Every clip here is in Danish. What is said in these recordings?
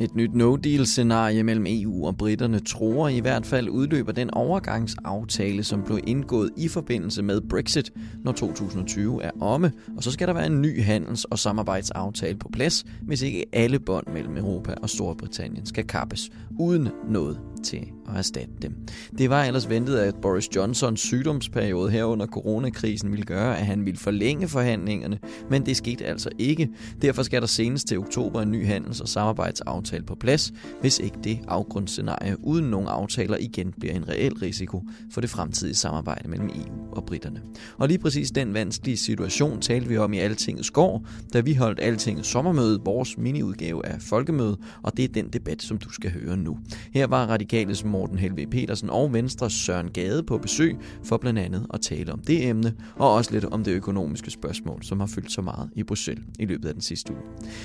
Et nyt no-deal-scenarie mellem EU og britterne tror i hvert fald udløber den overgangsaftale, som blev indgået i forbindelse med Brexit, når 2020 er omme, og så skal der være en ny handels- og samarbejdsaftale på plads, hvis ikke alle bånd mellem Europa og Storbritannien skal kappes, uden noget til at erstatte dem. Det var ellers ventet, at Boris Johnsons sygdomsperiode her under coronakrisen ville gøre, at han ville forlænge forhandlingerne, men det skete altså ikke. Derfor skal der senest til oktober en ny handels- og samarbejdsaftale på plads, hvis ikke det afgrundsscenarie uden nogen aftaler igen bliver en reel risiko for det fremtidige samarbejde mellem EU og britterne. Og lige præcis den vanskelige situation talte vi om i Altingets gård, da vi holdt Altingets sommermøde, vores miniudgave af folkemødet, og det er den debat, som du skal høre nu. Her var Radikales Morten Helve Petersen og Venstres Søren Gade på besøg for blandt andet at tale om det emne, og også lidt om det økonomiske spørgsmål, som har fyldt så meget i Bruxelles i løbet af den sidste uge.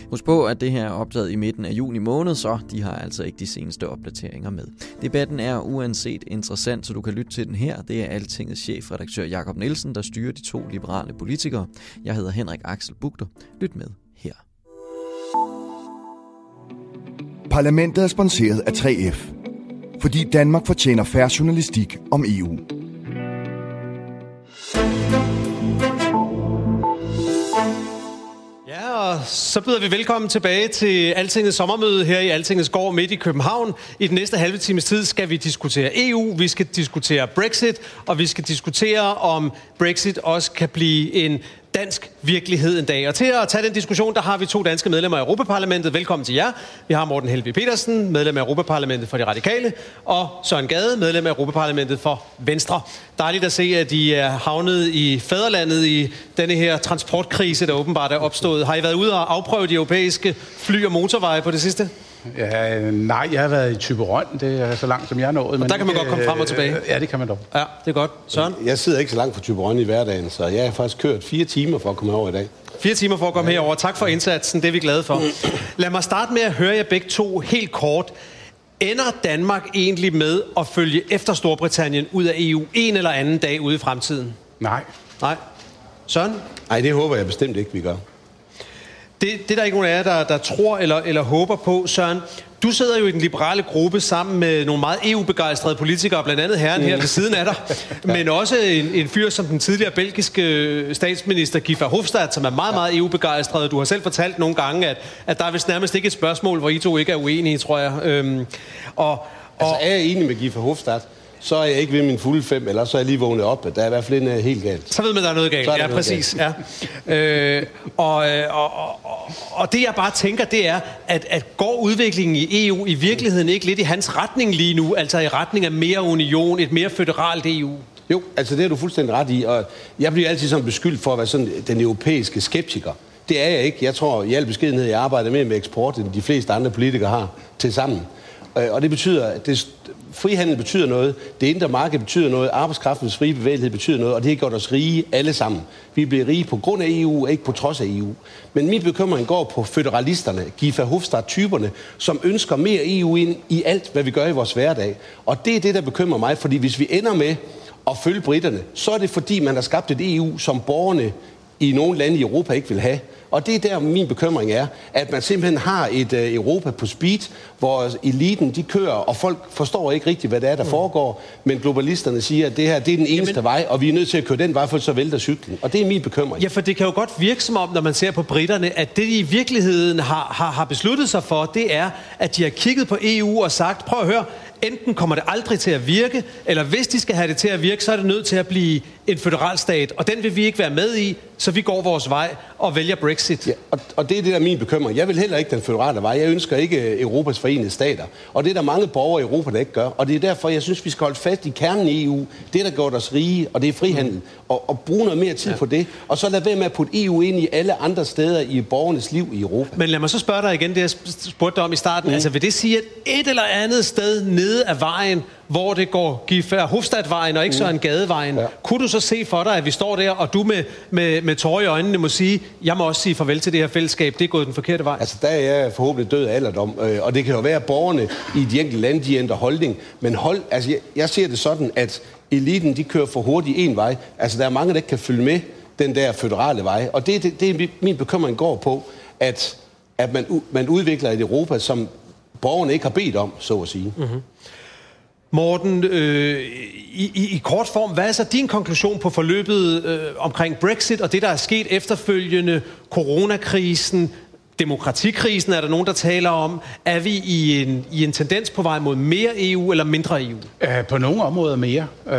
Husk på, at det her er optaget i midten af juni måned, så de har altså ikke de seneste opdateringer med. Debatten er uanset interessant, så du kan lytte til den her. Det er Altingets chefredaktør Jakob Nielsen, der styrer de to liberale politikere. Jeg hedder Henrik Axel Bugter. Lyt med her. Parlamentet er sponsoreret af 3F, fordi Danmark fortjener færre journalistik om EU. Ja, og så byder vi velkommen tilbage til Altingets sommermøde her i Altingets gård midt i København. I den næste halve times tid skal vi diskutere EU, vi skal diskutere Brexit, og vi skal diskutere, om Brexit også kan blive en dansk virkelighed en dag. Og til at tage den diskussion, der har vi to danske medlemmer af Europaparlamentet. Velkommen til jer. Vi har Morten Helvig Petersen, medlem af Europaparlamentet for de radikale, og Søren Gade, medlem af Europaparlamentet for Venstre. Dejligt at se, at de er havnet i fædrelandet i denne her transportkrise, der åbenbart er opstået. Har I været ude og afprøve de europæiske fly- og motorveje på det sidste? Ja, nej, jeg har været i Typerøn. Det er så langt, som jeg er nået. Og der kan man godt komme frem og tilbage. Ja, det kan man dog. Ja, det er godt. Søren? Jeg sidder ikke så langt fra Typerøn i hverdagen, så jeg har faktisk kørt fire timer for at komme over i dag. Fire timer for at komme herover. Tak for indsatsen, det er vi glade for. Lad mig starte med at høre jer begge to helt kort. Ender Danmark egentlig med at følge efter Storbritannien ud af EU en eller anden dag ude i fremtiden? Nej. Nej. Søren? Nej, det håber jeg bestemt ikke, vi gør. Det, det er der ikke nogen af jer, der, der tror eller, eller håber på, Søren. Du sidder jo i den liberale gruppe sammen med nogle meget EU-begejstrede politikere, blandt andet herren her ved siden af dig, men også en, en fyr som den tidligere belgiske statsminister Guy Verhofstadt, som er meget, meget EU-begejstret. Du har selv fortalt nogle gange, at, at der er vist nærmest ikke et spørgsmål, hvor I to ikke er uenige, tror jeg. Øhm, og, og, Altså, er jeg enig med Guy Verhofstadt, så er jeg ikke ved min fulde fem, eller så er jeg lige vågnet op. Der er i hvert fald en uh, helt galt. Så ved man, der er noget galt. Er ja, noget præcis. Ja. Øh, og, øh, og, og, og, og det jeg bare tænker, det er, at, at går udviklingen i EU i virkeligheden ikke lidt i hans retning lige nu? Altså i retning af mere union, et mere føderalt EU? Jo, altså det har du fuldstændig ret i, og jeg bliver altid sådan beskyldt for at være sådan den europæiske skeptiker. Det er jeg ikke. Jeg tror i al beskedenhed, jeg arbejder mere med eksport, end de fleste andre politikere har til sammen. Øh, Og det betyder, at det, frihandel betyder noget, det indre marked betyder noget, arbejdskraftens frie bevægelighed betyder noget, og det har gjort os rige alle sammen. Vi bliver rige på grund af EU, ikke på trods af EU. Men min bekymring går på federalisterne, Gifa Hofstad-typerne, som ønsker mere EU ind i alt, hvad vi gør i vores hverdag. Og det er det, der bekymrer mig, fordi hvis vi ender med at følge britterne, så er det fordi, man har skabt et EU, som borgerne i nogle lande i Europa ikke vil have. Og det er der, min bekymring er, at man simpelthen har et øh, Europa på speed, hvor eliten de kører, og folk forstår ikke rigtigt, hvad det er, der foregår, men globalisterne siger, at det her det er den eneste Jamen- vej, og vi er nødt til at køre den vej, for så vælter cyklen. Og det er min bekymring. Ja, for det kan jo godt virke som om, når man ser på britterne, at det de i virkeligheden har, har, har besluttet sig for, det er, at de har kigget på EU og sagt, prøv at høre, enten kommer det aldrig til at virke, eller hvis de skal have det til at virke, så er det nødt til at blive en federalstat, og den vil vi ikke være med i. så vi går vores vej og vælger Brexit. Ja, og, og det er det, der er min bekymring. Jeg vil heller ikke den føderale vej. Jeg ønsker ikke øh, Europas forenede stater. Og det er der mange borgere i Europa, der ikke gør. Og det er derfor, jeg synes, vi skal holde fast i kernen i EU. Det, der gør os rige, og det er frihandel. Og, og bruge noget mere tid ja. på det. Og så lad være med at putte EU ind i alle andre steder i borgernes liv i Europa. Men lad mig så spørge dig igen, det jeg spurgte dig om i starten. Mm. Altså vil det sige, at et eller andet sted nede af vejen, hvor det går Gifær Hofstadvejen og ikke mm. så en gadevejen. Ja. Kunne du så se for dig, at vi står der, og du med, med, med tårer i øjnene må sige, jeg må også sige farvel til det her fællesskab, det er gået den forkerte vej? Altså, der er jeg forhåbentlig død af alderdom, øh, og det kan jo være, at borgerne i de enkelte lande, de ændrer holdning. Men hold, altså, jeg, jeg ser det sådan, at eliten, de kører for hurtigt en vej. Altså, der er mange, der ikke kan følge med den der føderale vej. Og det, det, det min bekymring går på, at, at man, man udvikler et Europa, som borgerne ikke har bedt om, så at sige. Mm-hmm. Morten, øh, i, i, i kort form, hvad er så din konklusion på forløbet øh, omkring Brexit og det, der er sket efterfølgende, coronakrisen, demokratikrisen er der nogen, der taler om. Er vi i en, i en tendens på vej mod mere EU eller mindre EU? Uh, på nogle områder mere. Uh,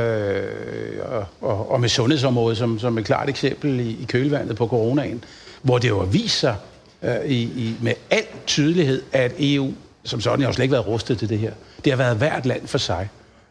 og, og, og med sundhedsområdet som, som et klart eksempel i, i kølvandet på coronaen, hvor det jo viser uh, øh, i, i, med al tydelighed, at EU som sådan har slet ikke været rustet til det her. Det har været hvert land for sig.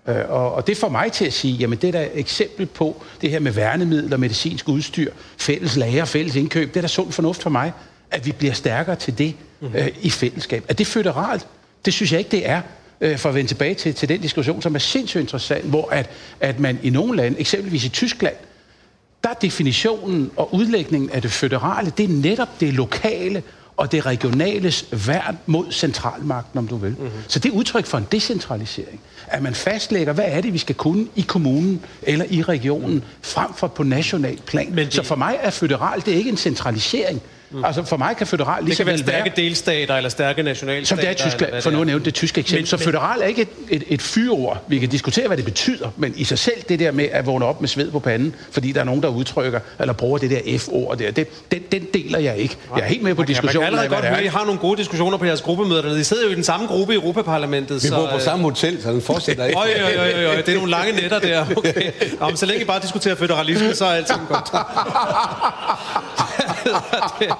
Øh, og, og det får mig til at sige, jamen det er da et eksempel på det her med værnemidler, medicinsk udstyr, fælles lager, fælles indkøb. Det er da sund fornuft for mig, at vi bliver stærkere til det mm-hmm. øh, i fællesskab. Er det føderalt? Det synes jeg ikke, det er. Øh, for at vende tilbage til, til den diskussion, som er sindssygt interessant, hvor at, at man i nogle lande, eksempelvis i Tyskland, der er definitionen og udlægningen af det føderale, det er netop det lokale og det regionales værn mod centralmagten, om du vil. Mm-hmm. Så det er udtryk for en decentralisering. At man fastlægger, hvad er det, vi skal kunne i kommunen eller i regionen, frem for på national plan. Men det... Så for mig er føderal, det er ikke en centralisering. Mm. Altså for mig kan føderal lige Det kan være stærke være, delstater eller stærke nationalstater. Som det er i Tyskland, for nu at nævne det tyske eksempel. Men, så føderal er ikke et, et, et fyrord. Vi kan diskutere, hvad det betyder, men i sig selv det der med at vågne op med sved på panden, fordi der er nogen, der udtrykker eller bruger det der F-ord der, det, den, den deler jeg ikke. Jeg er helt med på okay, diskussionen. Man kan allerede godt høre, I har nogle gode diskussioner på jeres gruppemøder dernede. I sidder jo i den samme gruppe i Europaparlamentet. Vi bor på samme hotel, så den fortsætter ikke. Øj, øj, øj, øj, det er nogle lange nætter der. Okay. Nå, men så længe I bare diskuterer federalisme, så er alting godt. 絶対。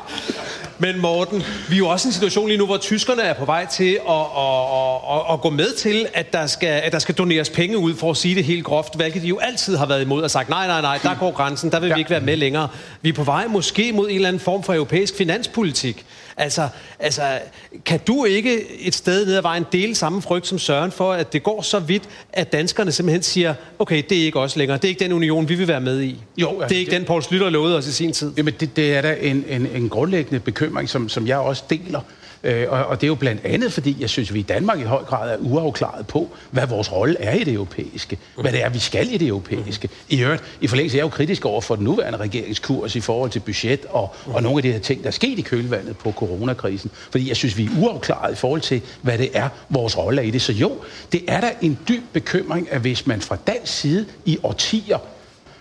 Men Morten, vi er jo også i en situation lige nu, hvor tyskerne er på vej til at, at, at, at gå med til, at der, skal, at der skal doneres penge ud, for at sige det helt groft, hvilket de jo altid har været imod og sagt, nej, nej, nej, der går grænsen, der vil vi ikke være med længere. Vi er på vej måske mod en eller anden form for europæisk finanspolitik. Altså, altså, kan du ikke et sted ned ad vejen dele samme frygt som Søren for, at det går så vidt, at danskerne simpelthen siger, okay, det er ikke os længere. Det er ikke den union, vi vil være med i. Jo, altså, det er ikke det... den, Poul Slytter lovede os i sin tid. Jamen, det, det er da en, en, en grundlæggende bekymring, som, som jeg også deler. Øh, og, og det er jo blandt andet, fordi jeg synes, at vi i Danmark i høj grad er uafklaret på, hvad vores rolle er i det europæiske. Hvad det er, vi skal i det europæiske. I øvrigt, i forlængelse er jeg jo kritisk over for den nuværende regeringskurs i forhold til budget og, og nogle af de her ting, der er sket i kølvandet på coronakrisen. Fordi jeg synes, vi er uafklaret i forhold til, hvad det er, vores rolle er i det. Så jo, det er da en dyb bekymring, at hvis man fra dansk side i årtier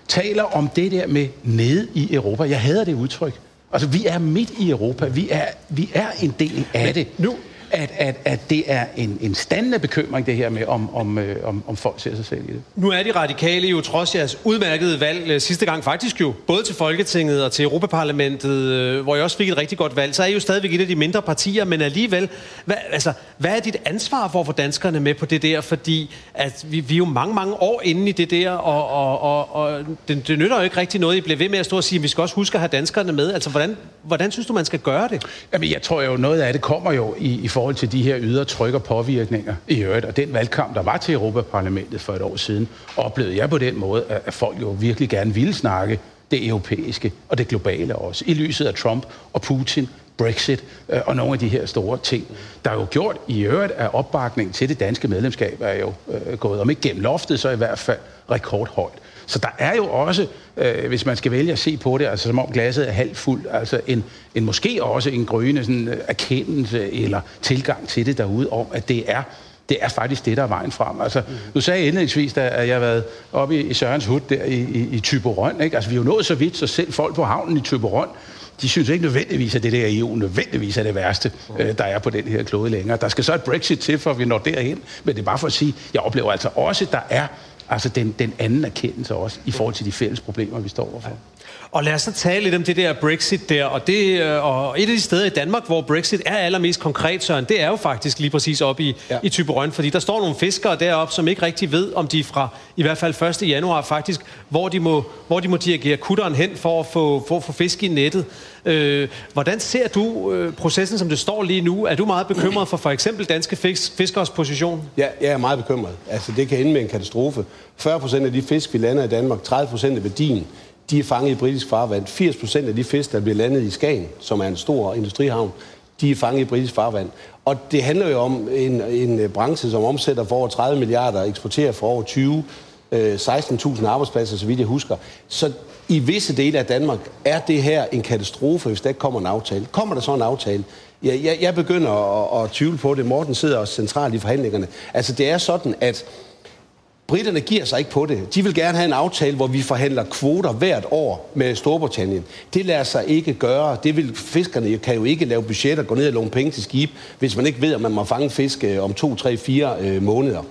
taler om det der med nede i Europa. Jeg hader det udtryk. Altså, vi er midt i Europa. Vi er, vi er en del af Men det. Nu, at, at, at det er en, en standende bekymring, det her med, om, om, øh, om, om folk ser sig selv i det. Nu er de radikale jo trods jeres udmærkede valg øh, sidste gang faktisk jo, både til Folketinget og til Europaparlamentet, øh, hvor jeg også fik et rigtig godt valg, så er I jo stadigvæk et af de mindre partier, men alligevel, hvad, altså, hvad er dit ansvar for at få danskerne med på det der? Fordi at vi, vi er jo mange, mange år inde i det der, og, og, og, og det, det nytter jo ikke rigtig noget, I bliver ved med at stå og sige, at vi skal også huske at have danskerne med. Altså, hvordan, hvordan synes du, man skal gøre det? Jamen, jeg tror jo, noget af det kommer jo i, i forhold til de her ydre tryk og påvirkninger i øvrigt. Og den valgkamp, der var til Europaparlamentet for et år siden, oplevede jeg på den måde, at folk jo virkelig gerne ville snakke det europæiske og det globale også. I lyset af Trump og Putin, Brexit øh, og nogle af de her store ting. Der er jo gjort i øvrigt, at opbakningen til det danske medlemskab er jo øh, gået, om ikke gennem loftet, så i hvert fald rekordhøjt. Så der er jo også, øh, hvis man skal vælge at se på det, altså som om glasset er halvt fuldt, altså en, en måske også en grønne sådan, øh, erkendelse eller tilgang til det derude om, at det er det er faktisk det, der er vejen frem. Altså, du sagde indlægsvis, at jeg har været oppe i, Sørens Hud der i, i, i Typerøn. Ikke? Altså, vi er jo nået så vidt, så selv folk på havnen i Typerøn, de synes ikke nødvendigvis, at det der EU nødvendigvis er det værste, øh, der er på den her klode længere. Der skal så et Brexit til, for at vi når derhen. Men det er bare for at sige, jeg oplever altså også, at der er Altså den, den anden erkendelse også i forhold til de fælles problemer, vi står overfor. Og lad os så tale lidt om det der Brexit der, og, det, øh, og et af de steder i Danmark, hvor Brexit er allermest konkret, Søren, det er jo faktisk lige præcis oppe i, ja. i Typerøn, fordi der står nogle fiskere deroppe, som ikke rigtig ved, om de fra i hvert fald 1. januar faktisk, hvor de må, hvor de må dirigere kutteren hen for at få, for at få fisk i nettet. Øh, hvordan ser du øh, processen, som det står lige nu? Er du meget bekymret for for eksempel danske fisk, fiskers position? Ja, jeg er meget bekymret. Altså, det kan ende med en katastrofe. 40 procent af de fisk, vi lander i Danmark, 30 procent af værdien, de er fanget i britisk farvand. 80 procent af de fisk, der bliver landet i Skagen, som er en stor industrihavn, de er fanget i britisk farvand. Og det handler jo om en, en øh, branche, som omsætter for over 30 milliarder, eksporterer for over 20, øh, 16.000 arbejdspladser, så vidt jeg husker. Så i visse dele af Danmark er det her en katastrofe, hvis der ikke kommer en aftale. Kommer der så en aftale? Jeg, jeg, jeg begynder at, at tvivle på det. Morten sidder også centralt i forhandlingerne. Altså, det er sådan, at Britterne giver sig ikke på det. De vil gerne have en aftale, hvor vi forhandler kvoter hvert år med Storbritannien. Det lader sig ikke gøre. Det vil fiskerne kan jo ikke lave budgetter, gå ned og låne penge til skib, hvis man ikke ved, om man må fange fisk øh, om to, tre, fire øh, måneder.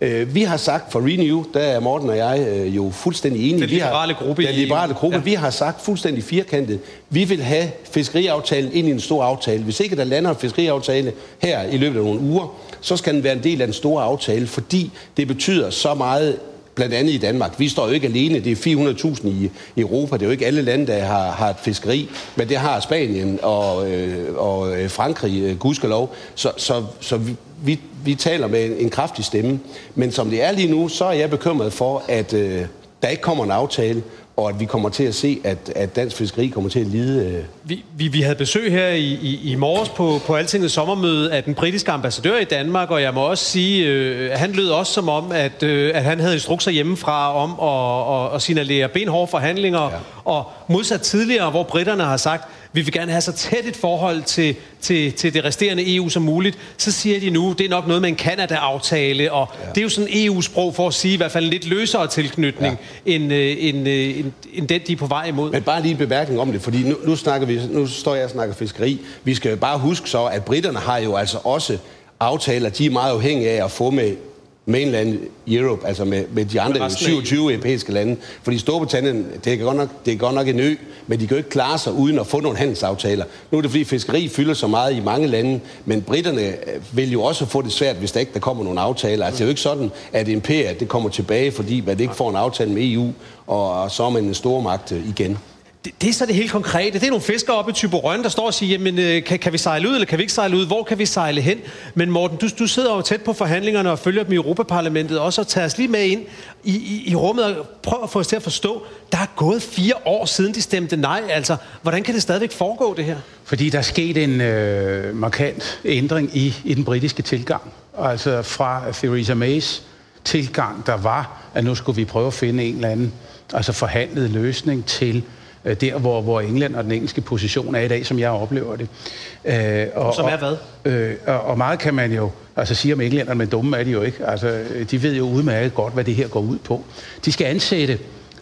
Øh, vi har sagt for Renew, der er Morten og jeg øh, jo fuldstændig enige. Den liberale gruppe. Den liberale gruppe. Ja. Vi har sagt fuldstændig firkantet, vi vil have fiskeriaftalen ind i en stor aftale. Hvis ikke der lander en fiskeriaftale her i løbet af nogle uger, så skal den være en del af den store aftale, fordi det betyder så meget blandt andet i Danmark. Vi står jo ikke alene. Det er 400.000 i Europa. Det er jo ikke alle lande, der har, har et fiskeri, men det har Spanien og, øh, og øh, Frankrig, øh, gudskelov. Så, så, så vi, vi, vi taler med en, en kraftig stemme. Men som det er lige nu, så er jeg bekymret for, at øh, der ikke kommer en aftale, og at vi kommer til at se, at, at dansk fiskeri kommer til at lide. Øh. Vi, vi, vi havde besøg her i, i, i morges på, på Altingets sommermøde af den britiske ambassadør i Danmark, og jeg må også sige, øh, han lød også som om, at, øh, at han havde instrukser hjemmefra om at, at, at signalere benhårde forhandlinger, ja. og modsat tidligere, hvor britterne har sagt, vi vil gerne have så tæt et forhold til, til, til det resterende EU som muligt, så siger de nu, det er nok noget med en Canada-aftale, og ja. det er jo sådan EU-sprog for at sige i hvert fald en lidt løsere tilknytning, ja. end, øh, end, øh, end, end den, de er på vej imod. Men bare lige en bemærkning om det, fordi nu, nu, snakker vi, nu står jeg og snakker fiskeri. Vi skal jo bare huske så, at britterne har jo altså også aftaler, de er meget afhængige af at få med mainland Europe, altså med, med de andre 27 europæiske lande. Fordi Storbritannien, det er, godt nok, det er godt nok en ø, men de kan jo ikke klare sig uden at få nogle handelsaftaler. Nu er det fordi fiskeri fylder så meget i mange lande, men britterne øh, vil jo også få det svært, hvis der ikke der kommer nogle aftaler. Altså det er jo ikke sådan, at imperiet det kommer tilbage, fordi man ikke får en aftale med EU, og så er man en stormagt øh, igen det, det er så det helt konkrete. Det er nogle fiskere oppe i Typerøn, der står og siger, jamen, øh, kan, kan vi sejle ud, eller kan vi ikke sejle ud? Hvor kan vi sejle hen? Men Morten, du, du sidder jo tæt på forhandlingerne og følger dem i Europaparlamentet også, og tager os lige med ind i, i, i rummet og prøv at få os til at forstå, der er gået fire år siden, de stemte nej. Altså, hvordan kan det stadigvæk foregå, det her? Fordi der er sket en øh, markant ændring i, i den britiske tilgang. Altså fra Theresa Mays tilgang, der var, at nu skulle vi prøve at finde en eller anden altså forhandlet løsning til øh, der, hvor, hvor England og den engelske position er i dag, som jeg oplever det. Øh, og, som er hvad? Øh, og, og meget kan man jo altså sige om englænderne, men dumme er de jo ikke. Altså, de ved jo udmærket godt, hvad det her går ud på. De skal ansætte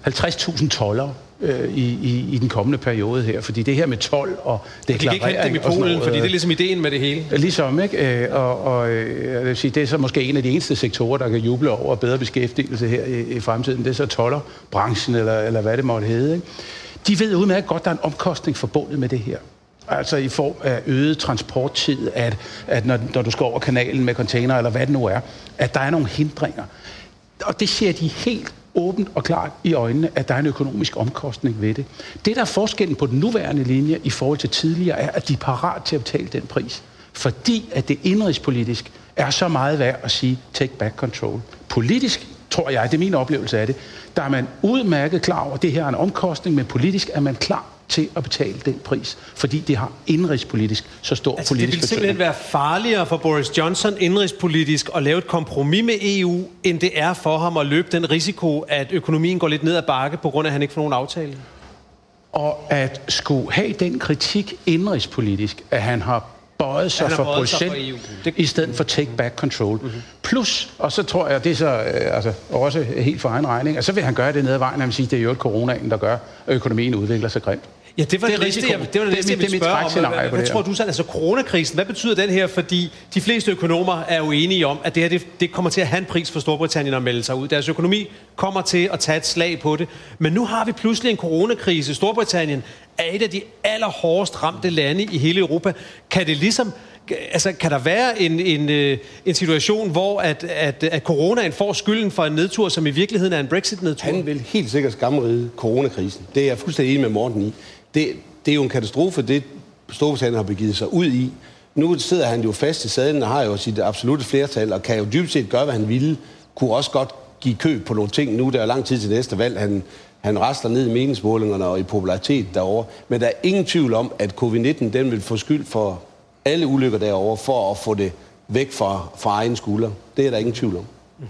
50.000 toller øh, i, i, i den kommende periode her, fordi det her med 12 og deklarering... De kan ikke hente dem i Polen, fordi det er ligesom ideen med det hele. Ligesom, ikke? Øh, og, og øh, jeg vil sige, det er så måske en af de eneste sektorer, der kan juble over bedre beskæftigelse her i, i fremtiden. Det er så tollerbranchen, eller, eller hvad det måtte hedde. Ikke? De ved udmærket godt, at der er en omkostning forbundet med det her. Altså i form af øget transporttid, at, at når, når du skal over kanalen med container, eller hvad det nu er, at der er nogle hindringer. Og det ser de helt åbent og klart i øjnene, at der er en økonomisk omkostning ved det. Det, der er forskellen på den nuværende linje i forhold til tidligere, er, at de er parat til at betale den pris. Fordi at det indrigspolitisk er så meget værd at sige, take back control. Politisk tror jeg, det er min oplevelse af det, der er man udmærket klar over, at det her er en omkostning, men politisk er man klar til at betale den pris, fordi det har indrigspolitisk så stor altså, politisk Det vil simpelthen være farligere for Boris Johnson indrigspolitisk at lave et kompromis med EU, end det er for ham at løbe den risiko, at økonomien går lidt ned ad bakke, på grund af, at han ikke får nogen aftale. Og at skulle have den kritik indrigspolitisk, at han har bøjet sig for procent, for i stedet for take back control. Mm-hmm. Plus, og så tror jeg, det er så øh, altså, også helt for egen regning, og så vil han gøre det nede ad vejen, at han siger, det er jo coronaen, der gør, at økonomien udvikler sig grimt. Ja, det var det, Det er næste, jeg, det var det, Det er næste, jeg ville spørge om. Hvad, på hvad det tror du så? Altså coronakrisen, hvad betyder den her? Fordi de fleste økonomer er jo enige om, at det her det, det kommer til at have en pris for Storbritannien at melde sig ud. Deres økonomi kommer til at tage et slag på det. Men nu har vi pludselig en coronakrise. Storbritannien er et af de allerhårdest ramte lande i hele Europa. Kan det ligesom Altså, kan der være en, en, øh, en situation, hvor at, at, at coronaen får skylden for en nedtur, som i virkeligheden er en Brexit-nedtur? Han vil helt sikkert skamride coronakrisen. Det er jeg fuldstændig enig med Morten i. Det, det er jo en katastrofe, det Storbritannien har begivet sig ud i. Nu sidder han jo fast i sadlen og har jo sit absolutte flertal, og kan jo dybest set gøre, hvad han ville. Kunne også godt give køb på nogle ting. Nu der er lang tid til næste valg. Han, han rastler ned i meningsmålingerne og i popularitet derovre. Men der er ingen tvivl om, at covid-19 den vil få skyld for alle ulykker derovre, for at få det væk fra, fra egen skulder. Det er der ingen tvivl om. Mhm.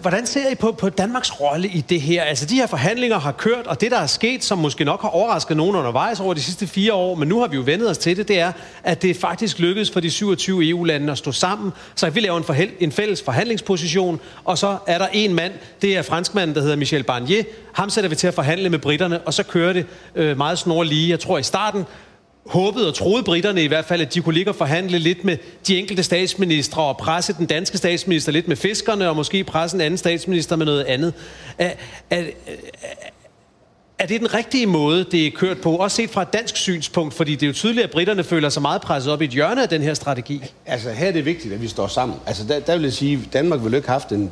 Hvordan ser I på, på Danmarks rolle i det her? Altså, de her forhandlinger har kørt, og det, der er sket, som måske nok har overrasket nogen undervejs over de sidste fire år, men nu har vi jo vendet os til det, det er, at det faktisk lykkedes for de 27 EU-lande at stå sammen, så vi laver en, forhel, en fælles forhandlingsposition, og så er der en mand, det er franskmanden, der hedder Michel Barnier, ham sætter vi til at forhandle med britterne, og så kører det øh, meget snorlige. Jeg tror i starten, håbede og troede britterne i hvert fald, at de kunne ligge og forhandle lidt med de enkelte statsministre og presse den danske statsminister lidt med fiskerne, og måske presse en anden statsminister med noget andet. Er, er, er det den rigtige måde, det er kørt på? Også set fra et dansk synspunkt, fordi det er jo tydeligt, at britterne føler sig meget presset op i et hjørne af den her strategi. Altså, her er det vigtigt, at vi står sammen. Altså, der, der vil jeg sige, at Danmark ville ikke have haft en,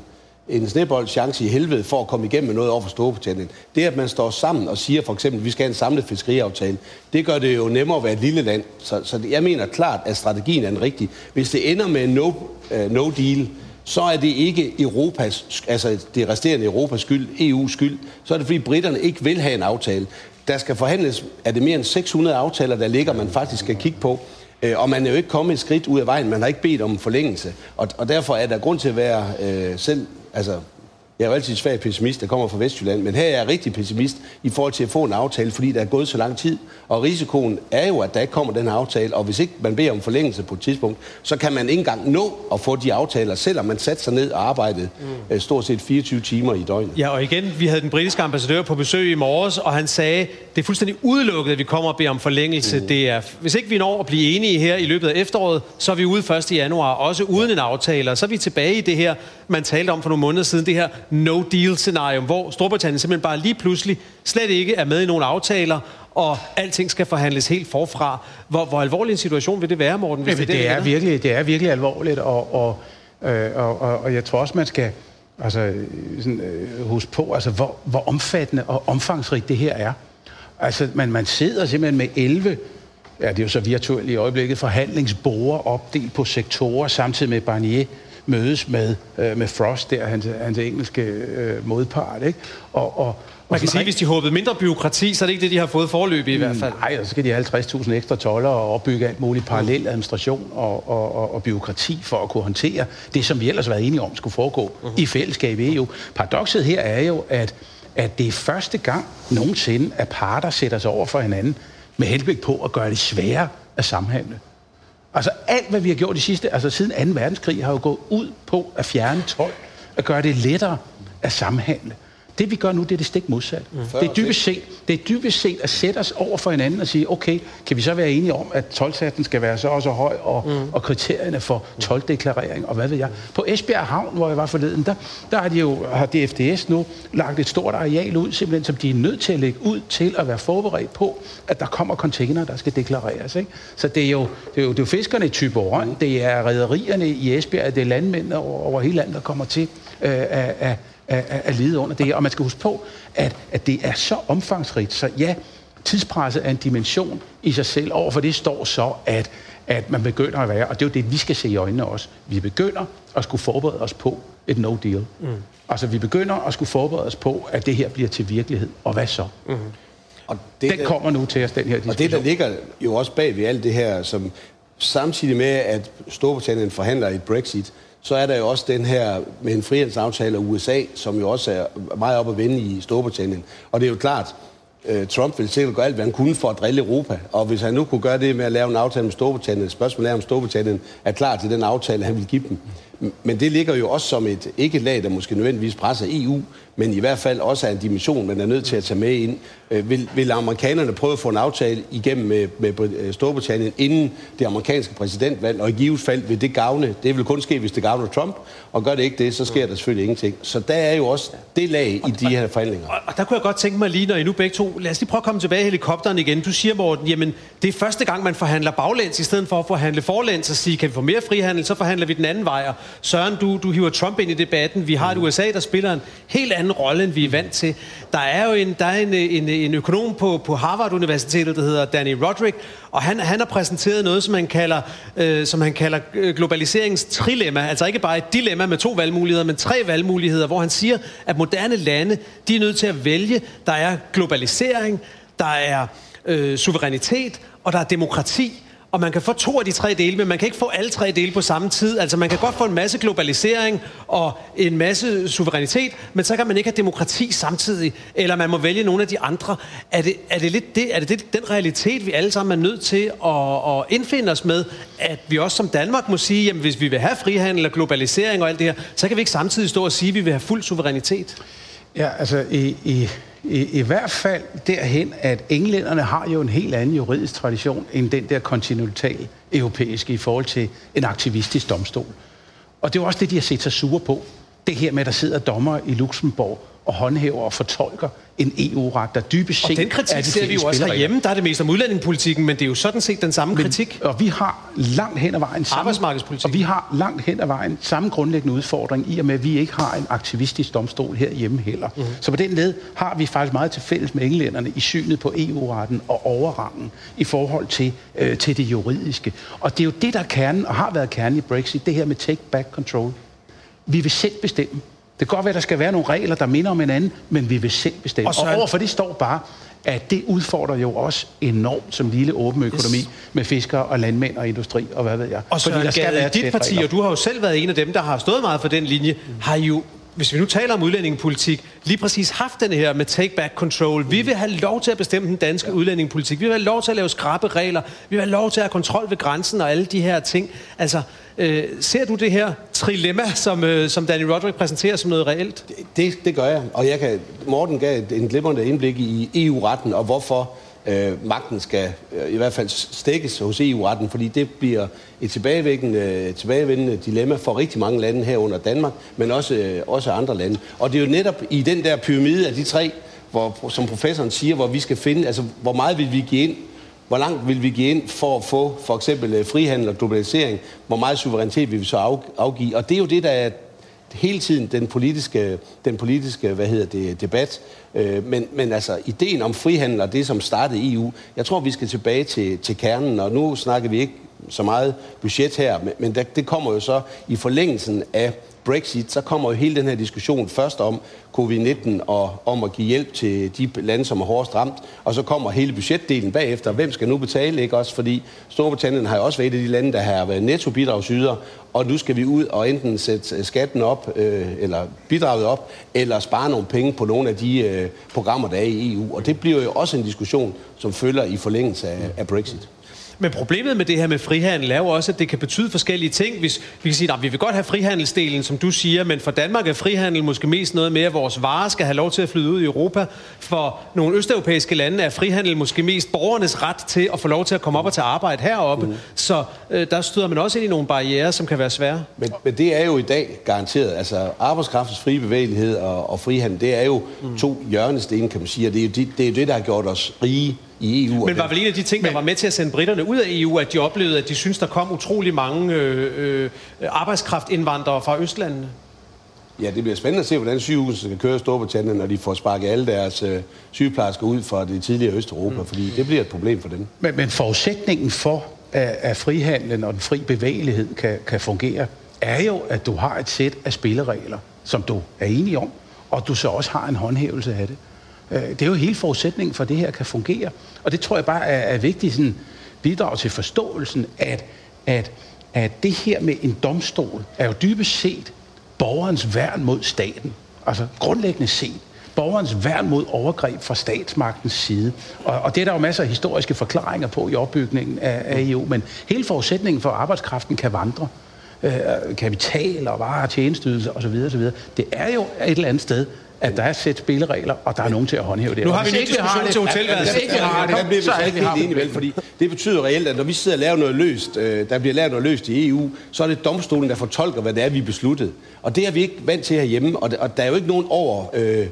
en snebold chance i helvede for at komme igennem med noget over for Storbritannien. Det, at man står sammen og siger for eksempel, at vi skal have en samlet fiskeriaftale, det gør det jo nemmere at være et lille land. Så, så jeg mener klart, at strategien er den rigtige. Hvis det ender med en no, uh, no deal, så er det ikke Europas, altså det resterende Europas skyld, EU's skyld. Så er det fordi britterne ikke vil have en aftale. Der skal forhandles, er det mere end 600 aftaler, der ligger, man faktisk skal kigge på. Øh, og man er jo ikke kommet et skridt ud af vejen. Man har ikke bedt om en forlængelse. Og, og derfor er der grund til at være øh, selv... Altså, jeg er jo altid svag pessimist, der kommer fra Vestjylland, men her er jeg rigtig pessimist i forhold til at få en aftale, fordi der er gået så lang tid. Og risikoen er jo, at der ikke kommer den her aftale, og hvis ikke man beder om forlængelse på et tidspunkt, så kan man ikke engang nå at få de aftaler, selvom man satte sig ned og arbejdede mm. stort set 24 timer i døgnet. Ja, og igen, vi havde den britiske ambassadør på besøg i morges, og han sagde, det er fuldstændig udelukket, at vi kommer og beder om forlængelse. Mm. Det er, hvis ikke vi når at blive enige her i løbet af efteråret, så er vi ude 1. januar, også uden en aftale. Og så er vi tilbage i det her, man talte om for nogle måneder siden, det her no-deal-scenario, hvor Storbritannien simpelthen bare lige pludselig slet ikke er med i nogle aftaler, og alting skal forhandles helt forfra. Hvor, hvor alvorlig en situation vil det være, Morten? Hvis Jamen, det, det, er virkelig, det er virkelig alvorligt, og, og, øh, og, og, og jeg tror også, man skal altså, sådan, øh, huske på, altså, hvor, hvor omfattende og omfangsrigt det her er. Altså, man, man sidder simpelthen med 11, ja, det er jo så virtuelt i øjeblikket, forhandlingsborer opdelt på sektorer, samtidig med Barnier mødes med, øh, med Frost, der hans, hans engelske øh, modpart. Ikke? Og, og, Man kan sige, hvis de håbede mindre byråkrati, så er det ikke det, de har fået forløb i, i hvert fald. Nej, og så skal de have 50.000 ekstra toller og opbygge alt muligt parallel administration og, og, og, og byråkrati for at kunne håndtere det, som vi ellers har været enige om skulle foregå uh-huh. i fællesskab i EU. Paradokset her er jo, at, at det er første gang nogensinde, at parter sætter sig over for hinanden med henblik på at gøre det sværere at samhandle. Altså alt, hvad vi har gjort de sidste, altså siden 2. verdenskrig, har jo gået ud på at fjerne 12, at gøre det lettere at samhandle. Det vi gør nu, det er det stik modsat. Mm. Det, er dybest set, det er dybest set at sætte os over for hinanden og sige, okay, kan vi så være enige om, at tolvsatsen skal være så og så høj, og, mm. og kriterierne for tolvdeklarering, og hvad ved jeg. På Esbjerg Havn, hvor jeg var forleden, der, der har de jo, har DFDS nu lagt et stort areal ud, simpelthen, som de er nødt til at lægge ud til at være forberedt på, at der kommer container, der skal deklareres. Ikke? Så det er, jo, det, er jo, det er jo fiskerne i Tyborøn, det er rædderierne i Esbjerg, det er landmændene over, over hele landet, der kommer til øh, at, at, at, at lide under det her. Og man skal huske på, at, at det er så omfangsrigt, så ja, tidspresset er en dimension i sig selv. Overfor det står så, at, at man begynder at være, og det er jo det, vi skal se i øjnene også, vi begynder at skulle forberede os på et no deal. Mm. Altså vi begynder at skulle forberede os på, at det her bliver til virkelighed. Og hvad så? Mm. Og det, Den kommer nu til os, den her diskussion. Og det, der ligger jo også bag ved alt det her, som samtidig med, at Storbritannien forhandler et Brexit, så er der jo også den her med en frihandelsaftale af USA, som jo også er meget op at vende i Storbritannien. Og det er jo klart, øh, Trump vil sikkert gøre alt, hvad han kunne for at drille Europa. Og hvis han nu kunne gøre det med at lave en aftale med Storbritannien, spørgsmålet er, om Storbritannien er klar til den aftale, han vil give dem. Men det ligger jo også som et, ikke et lag, der måske nødvendigvis presser EU, men i hvert fald også er en dimension, man er nødt til at tage med ind. Øh, vil, vil amerikanerne prøve at få en aftale igennem med, med øh, Storbritannien inden det amerikanske præsidentvalg, og i givet fald vil det gavne, det vil kun ske, hvis det gavner Trump, og gør det ikke det, så sker der selvfølgelig ingenting. Så der er jo også det lag i de her forhandlinger. Og, og der kunne jeg godt tænke mig lige, når I nu begge to, lad os lige prøve at komme tilbage i helikopteren igen. Du siger, Morten, jamen det er første gang, man forhandler baglæns, i stedet for at forhandle forlæns og sige, kan vi få mere frihandel, så forhandler vi den anden vej. Og Søren, du, du hiver Trump ind i debatten. Vi har et USA, der spiller en helt anden rolle, end vi er vant til. Der er jo en, der er en, en, en en økonom på, på Harvard Universitetet, der hedder Danny Roderick, og han, han har præsenteret noget, som han kalder, øh, som han kalder øh, globaliseringens trilemma. Altså ikke bare et dilemma med to valgmuligheder, men tre valgmuligheder, hvor han siger, at moderne lande, de er nødt til at vælge. Der er globalisering, der er øh, suverænitet, og der er demokrati og man kan få to af de tre dele, men man kan ikke få alle tre dele på samme tid. Altså man kan godt få en masse globalisering og en masse suverænitet, men så kan man ikke have demokrati samtidig, eller man må vælge nogle af de andre. Er det, er det lidt det, er det, det den realitet, vi alle sammen er nødt til at, at indfinde os med, at vi også som Danmark må sige, jamen hvis vi vil have frihandel og globalisering og alt det her, så kan vi ikke samtidig stå og sige, at vi vil have fuld suverænitet? Ja, altså i, i, i, i hvert fald derhen, at englænderne har jo en helt anden juridisk tradition end den der kontinentale europæiske i forhold til en aktivistisk domstol. Og det er jo også det, de har set sig sure på. Det her med, at der sidder dommer i Luxembourg og håndhæver og fortolker en EU-ret, der dybest set Og den kritik er de ser vi jo også herhjemme. Der er det mest om udlændingepolitikken, men det er jo sådan set den samme kritik. Og vi har langt hen ad vejen samme, Arbejdsmarkedspolitik. Og vi har langt hen ad vejen samme grundlæggende udfordring i og med, at vi ikke har en aktivistisk domstol herhjemme heller. Mhm. Mm. Så på den led har vi faktisk meget til fælles med englænderne i synet på EU-retten og overrangen i forhold til, øh, til det juridiske. Og det er jo det, der er kernen og har været kernen i Brexit, det her med take back control. Vi vil selv bestemme. Det kan godt være, at der skal være nogle regler, der minder om hinanden, men vi vil selv bestemme. Og Søren- og overfor det står bare, at det udfordrer jo også enormt som lille åben økonomi Yes. med fiskere og landmænd og industri og hvad ved jeg. Og Søren Gade, dit sæt parti, regler. og du har jo selv været en af dem, der har stået meget for den linje, har jo hvis vi nu taler om udlændingepolitik, lige præcis haft den her med take back control. Vi vil have lov til at bestemme den danske ja. udlændingepolitik. Vi vil have lov til at lave skrappe regler. Vi vil have lov til at have kontrol ved grænsen og alle de her ting. Altså, øh, ser du det her trilemma, som, øh, som Danny Roderick præsenterer som noget reelt? Det, det gør jeg, og jeg kan, Morten gav et- en glimrende indblik i EU-retten, og hvorfor øh, magten skal øh, i hvert fald stikkes hos EU-retten, fordi det bliver et tilbagevækkende, tilbagevendende dilemma for rigtig mange lande herunder Danmark, men også, øh, også andre lande. Og det er jo netop i den der pyramide af de tre, hvor, som professoren siger, hvor vi skal finde, altså hvor meget vil vi give ind hvor langt vil vi give ind for at få for eksempel øh, frihandel og globalisering? Hvor meget suverænitet vil vi så afgive? Og det er jo det, der er hele tiden den politiske, den politiske hvad hedder det, debat. Øh, men, men altså, ideen om frihandel og det, som startede EU, jeg tror, vi skal tilbage til, til kernen, og nu snakker vi ikke så meget budget her, men, men der, det kommer jo så i forlængelsen af Brexit, så kommer jo hele den her diskussion først om covid-19 og om at give hjælp til de lande, som er hårdest ramt, og så kommer hele budgetdelen bagefter. Hvem skal nu betale, ikke også? Fordi Storbritannien har jo også været et af de lande, der har været nettobidragsyder, og nu skal vi ud og enten sætte skatten op, øh, eller bidraget op, eller spare nogle penge på nogle af de øh, Øh, programmer, der er i EU. Og det bliver jo også en diskussion, som følger i forlængelse af, af Brexit. Men problemet med det her med frihandel er jo også, at det kan betyde forskellige ting. Hvis vi kan sige, at vi vil godt have frihandelsdelen, som du siger, men for Danmark er frihandel måske mest noget med, at vores varer skal have lov til at flyde ud i Europa. For nogle østeuropæiske lande er frihandel måske mest borgernes ret til at få lov til at komme op og tage arbejde heroppe. Mm. Så øh, der støder man også ind i nogle barriere, som kan være svære. Men, men det er jo i dag garanteret. Altså arbejdskraftens frie bevægelighed og, og frihandel, det er jo mm. to hjørnesten, kan man sige. Og det er, jo det, det er jo det, der har gjort os rige i EU. Men var vel en af de ting, der var med til at sende britterne ud af EU, at de oplevede, at de synes der kom utrolig mange øh, øh, arbejdskraftindvandrere fra Østlandene? Ja, det bliver spændende at se, hvordan sygehuset skal køre i Storbritannien, når de får sparket alle deres øh, sygeplejersker ud fra det tidligere Østeuropa, mm. fordi det bliver et problem for dem. Men, men forudsætningen for, at, at frihandlen og den fri bevægelighed kan, kan fungere, er jo, at du har et sæt af spilleregler, som du er enig om, og du så også har en håndhævelse af det. Øh, det er jo hele forudsætningen for, at det her kan fungere. Og det tror jeg bare er, er vigtigt sådan bidrag til forståelsen, at, at, at det her med en domstol er jo dybest set borgerens værn mod staten. Altså grundlæggende set borgerens værn mod overgreb fra statsmagtens side. Og, og det er der jo masser af historiske forklaringer på i opbygningen af, af EU, men hele forudsætningen for, at arbejdskraften kan vandre, øh, kapital og varer og tjenesteydelser osv. osv. Det er jo et eller andet sted, at der er sæt spilleregler, og der er nogen til at håndhæve det. Nu har vi ikke diskussion det- til hotelværelset. Hvis ikke vi har det, bliver vi så ikke vi har helt enige, vel? Fordi det betyder reelt, at når vi sidder og laver noget løst, øh, der bliver lavet noget løst i EU, så er det domstolen, der fortolker, hvad det er, vi besluttet. Og det er vi ikke vant til herhjemme, og der er jo ikke nogen over øh,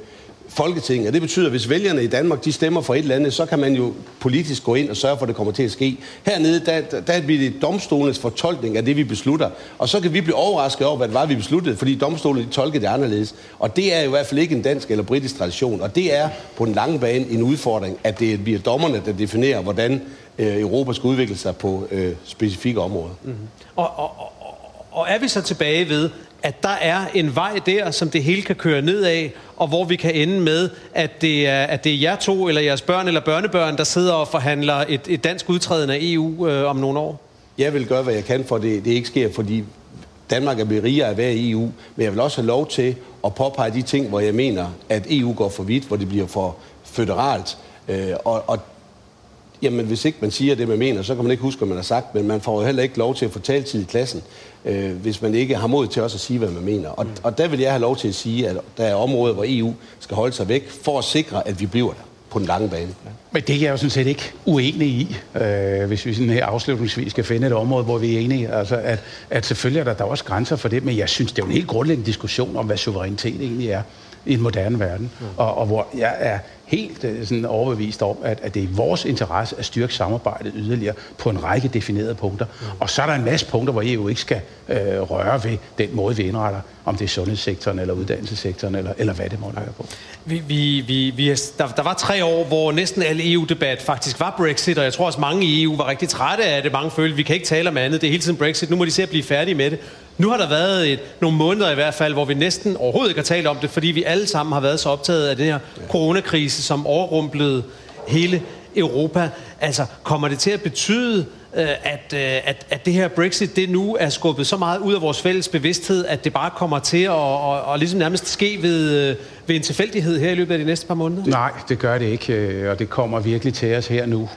Folketinget. Og det betyder, at hvis vælgerne i Danmark de stemmer for et eller andet, så kan man jo politisk gå ind og sørge for, at det kommer til at ske. Hernede, der, der, bliver det domstolens fortolkning af det, vi beslutter. Og så kan vi blive overrasket over, hvad det var, vi besluttede, fordi domstolen de tolkede det anderledes. Og det er jo i hvert fald ikke en dansk eller britisk tradition. Og det er på den lange bane en udfordring, at det bliver dommerne, der definerer, hvordan øh, Europa skal udvikle sig på øh, specifikke områder. Mm-hmm. og, og, og- og er vi så tilbage ved, at der er en vej der, som det hele kan køre ned af, og hvor vi kan ende med, at det er, at det er jer to, eller jeres børn eller børnebørn, der sidder og forhandler et, et dansk udtræden af EU øh, om nogle år? Jeg vil gøre, hvad jeg kan for, det, det ikke sker, fordi Danmark er blevet rigere af hver EU, men jeg vil også have lov til at påpege de ting, hvor jeg mener, at EU går for vidt, hvor det bliver for føderalt. Øh, og, og jamen, hvis ikke man siger det, man mener, så kan man ikke huske, hvad man har sagt, men man får jo heller ikke lov til at få taletid i klassen, øh, hvis man ikke har mod til også at sige, hvad man mener. Og, og der vil jeg have lov til at sige, at der er områder, hvor EU skal holde sig væk, for at sikre, at vi bliver der på den lange bane. Men det er jeg jo sådan set ikke uenig i, øh, hvis vi sådan her afslutningsvis skal finde et område, hvor vi er enige. Altså, at, at selvfølgelig er der, der er også grænser for det, men jeg synes, det er jo en helt grundlæggende diskussion om, hvad suverænitet egentlig er i en moderne verden. Mm. Og, og hvor jeg er helt øh, sådan overbevist om, at, at det er i vores interesse at styrke samarbejdet yderligere på en række definerede punkter. Og så er der en masse punkter, hvor EU ikke skal øh, røre ved den måde, vi indretter, om det er sundhedssektoren eller uddannelsessektoren, eller, eller hvad det måtte være på. Vi, vi, vi, vi, er- der, der var tre år, hvor næsten al EU-debat faktisk var Brexit, og jeg tror også mange i EU var rigtig trætte af det. Mange følte, vi kan ikke tale om andet, det er hele tiden Brexit, nu må de se at blive færdige med det. Nu har der været et, nogle måneder i hvert fald, hvor vi næsten overhovedet ikke har talt om det, fordi vi alle sammen har været så optaget af den her coronakrise, som overrumplede hele Europa. Altså, kommer det til at betyde, øh, at, øh, at, at det her Brexit, det nu er skubbet så meget ud af vores fælles bevidsthed, at det bare kommer til at, at, at ligesom nærmest ske ved, øh, ved en tilfældighed her i løbet af de næste par måneder? Nej, det gør det ikke, og det kommer virkelig til os her nu.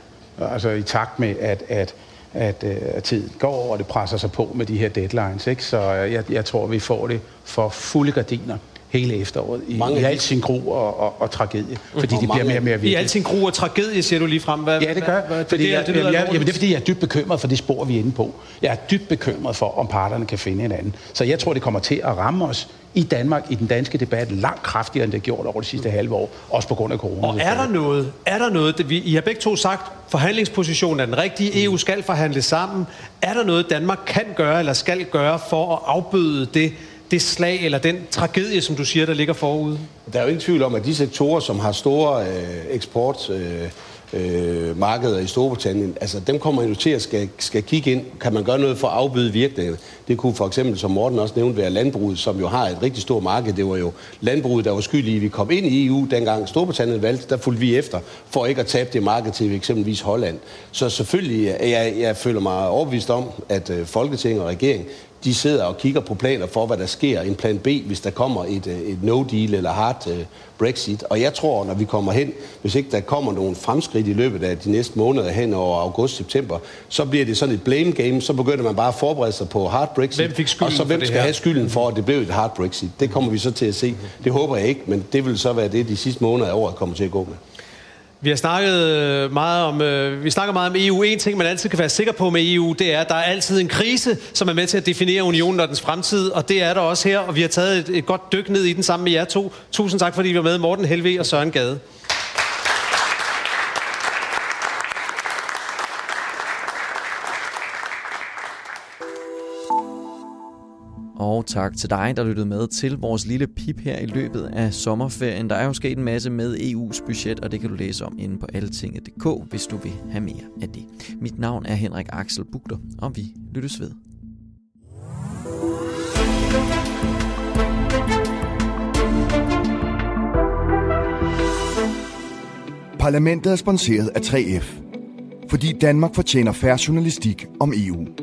Altså i takt med, at, at, at, øh, at tiden går, og det presser sig på med de her deadlines. Ikke? Så øh, jeg, jeg tror, vi får det for fulde gardiner hele efteråret i, Mange i al sin gro og, og, og tragedie, fordi Og det bliver mere og mere I vigtigt. al sin gro og tragedie, siger du lige frem. Hvad, Ja, det gør hvad, fordi det, jeg, det, jeg, jeg, alvorligt. jamen, det er, fordi jeg er dybt bekymret for det spor, vi er inde på. Jeg er dybt bekymret for, om parterne kan finde hinanden. Så jeg tror, det kommer til at ramme os i Danmark, i den danske debat, langt kraftigere, end det har gjort over de sidste halve år, også på grund af corona. Og er der noget, er der noget det, vi, I har begge to sagt, forhandlingspositionen er den rigtige, EU skal forhandle sammen. Er der noget, Danmark kan gøre eller skal gøre for at afbøde det, det slag eller den tragedie, som du siger, der ligger forude? Der er jo ingen tvivl om, at de sektorer, som har store øh, eksportmarkeder øh, øh, markeder i Storbritannien, altså dem kommer man jo til at skal, skal kigge ind. Kan man gøre noget for at afbøde virkningerne? Det kunne for eksempel, som Morten også nævnte, være landbruget, som jo har et rigtig stort marked. Det var jo landbruget, der var skyld i, at vi kom ind i EU, dengang Storbritannien valgte, der fulgte vi efter, for ikke at tabe det marked til eksempelvis Holland. Så selvfølgelig, jeg, jeg føler mig overbevist om, at øh, Folketing og regering, de sidder og kigger på planer for, hvad der sker. En plan B, hvis der kommer et, øh, et no-deal eller hard uh, Brexit. Og jeg tror, når vi kommer hen, hvis ikke der kommer nogle fremskridt i løbet af de næste måneder hen over august-september, så bliver det sådan et blame game. Så begynder man bare at forberede sig på hard Brexit. Hvem fik skylden og så hvem skal her? have skylden for, at det blev et hard Brexit? Det kommer vi så til at se. Det håber jeg ikke, men det vil så være det, de sidste måneder af året kommer til at gå med. Vi har snakket øh, meget om, øh, vi snakker meget om EU. En ting, man altid kan være sikker på med EU, det er, at der er altid en krise, som er med til at definere unionen og dens fremtid, og det er der også her, og vi har taget et, et godt dyk ned i den sammen med jer to. Tusind tak, fordi I var med, Morten Helve og Søren Gade. Og tak til dig, der lyttede med til vores lille pip her i løbet af sommerferien. Der er jo sket en masse med EU's budget, og det kan du læse om inde på altinget.dk, hvis du vil have mere af det. Mit navn er Henrik Axel Bugter, og vi lyttes ved. Parlamentet er sponsoreret af 3F. Fordi Danmark fortjener færre journalistik om EU.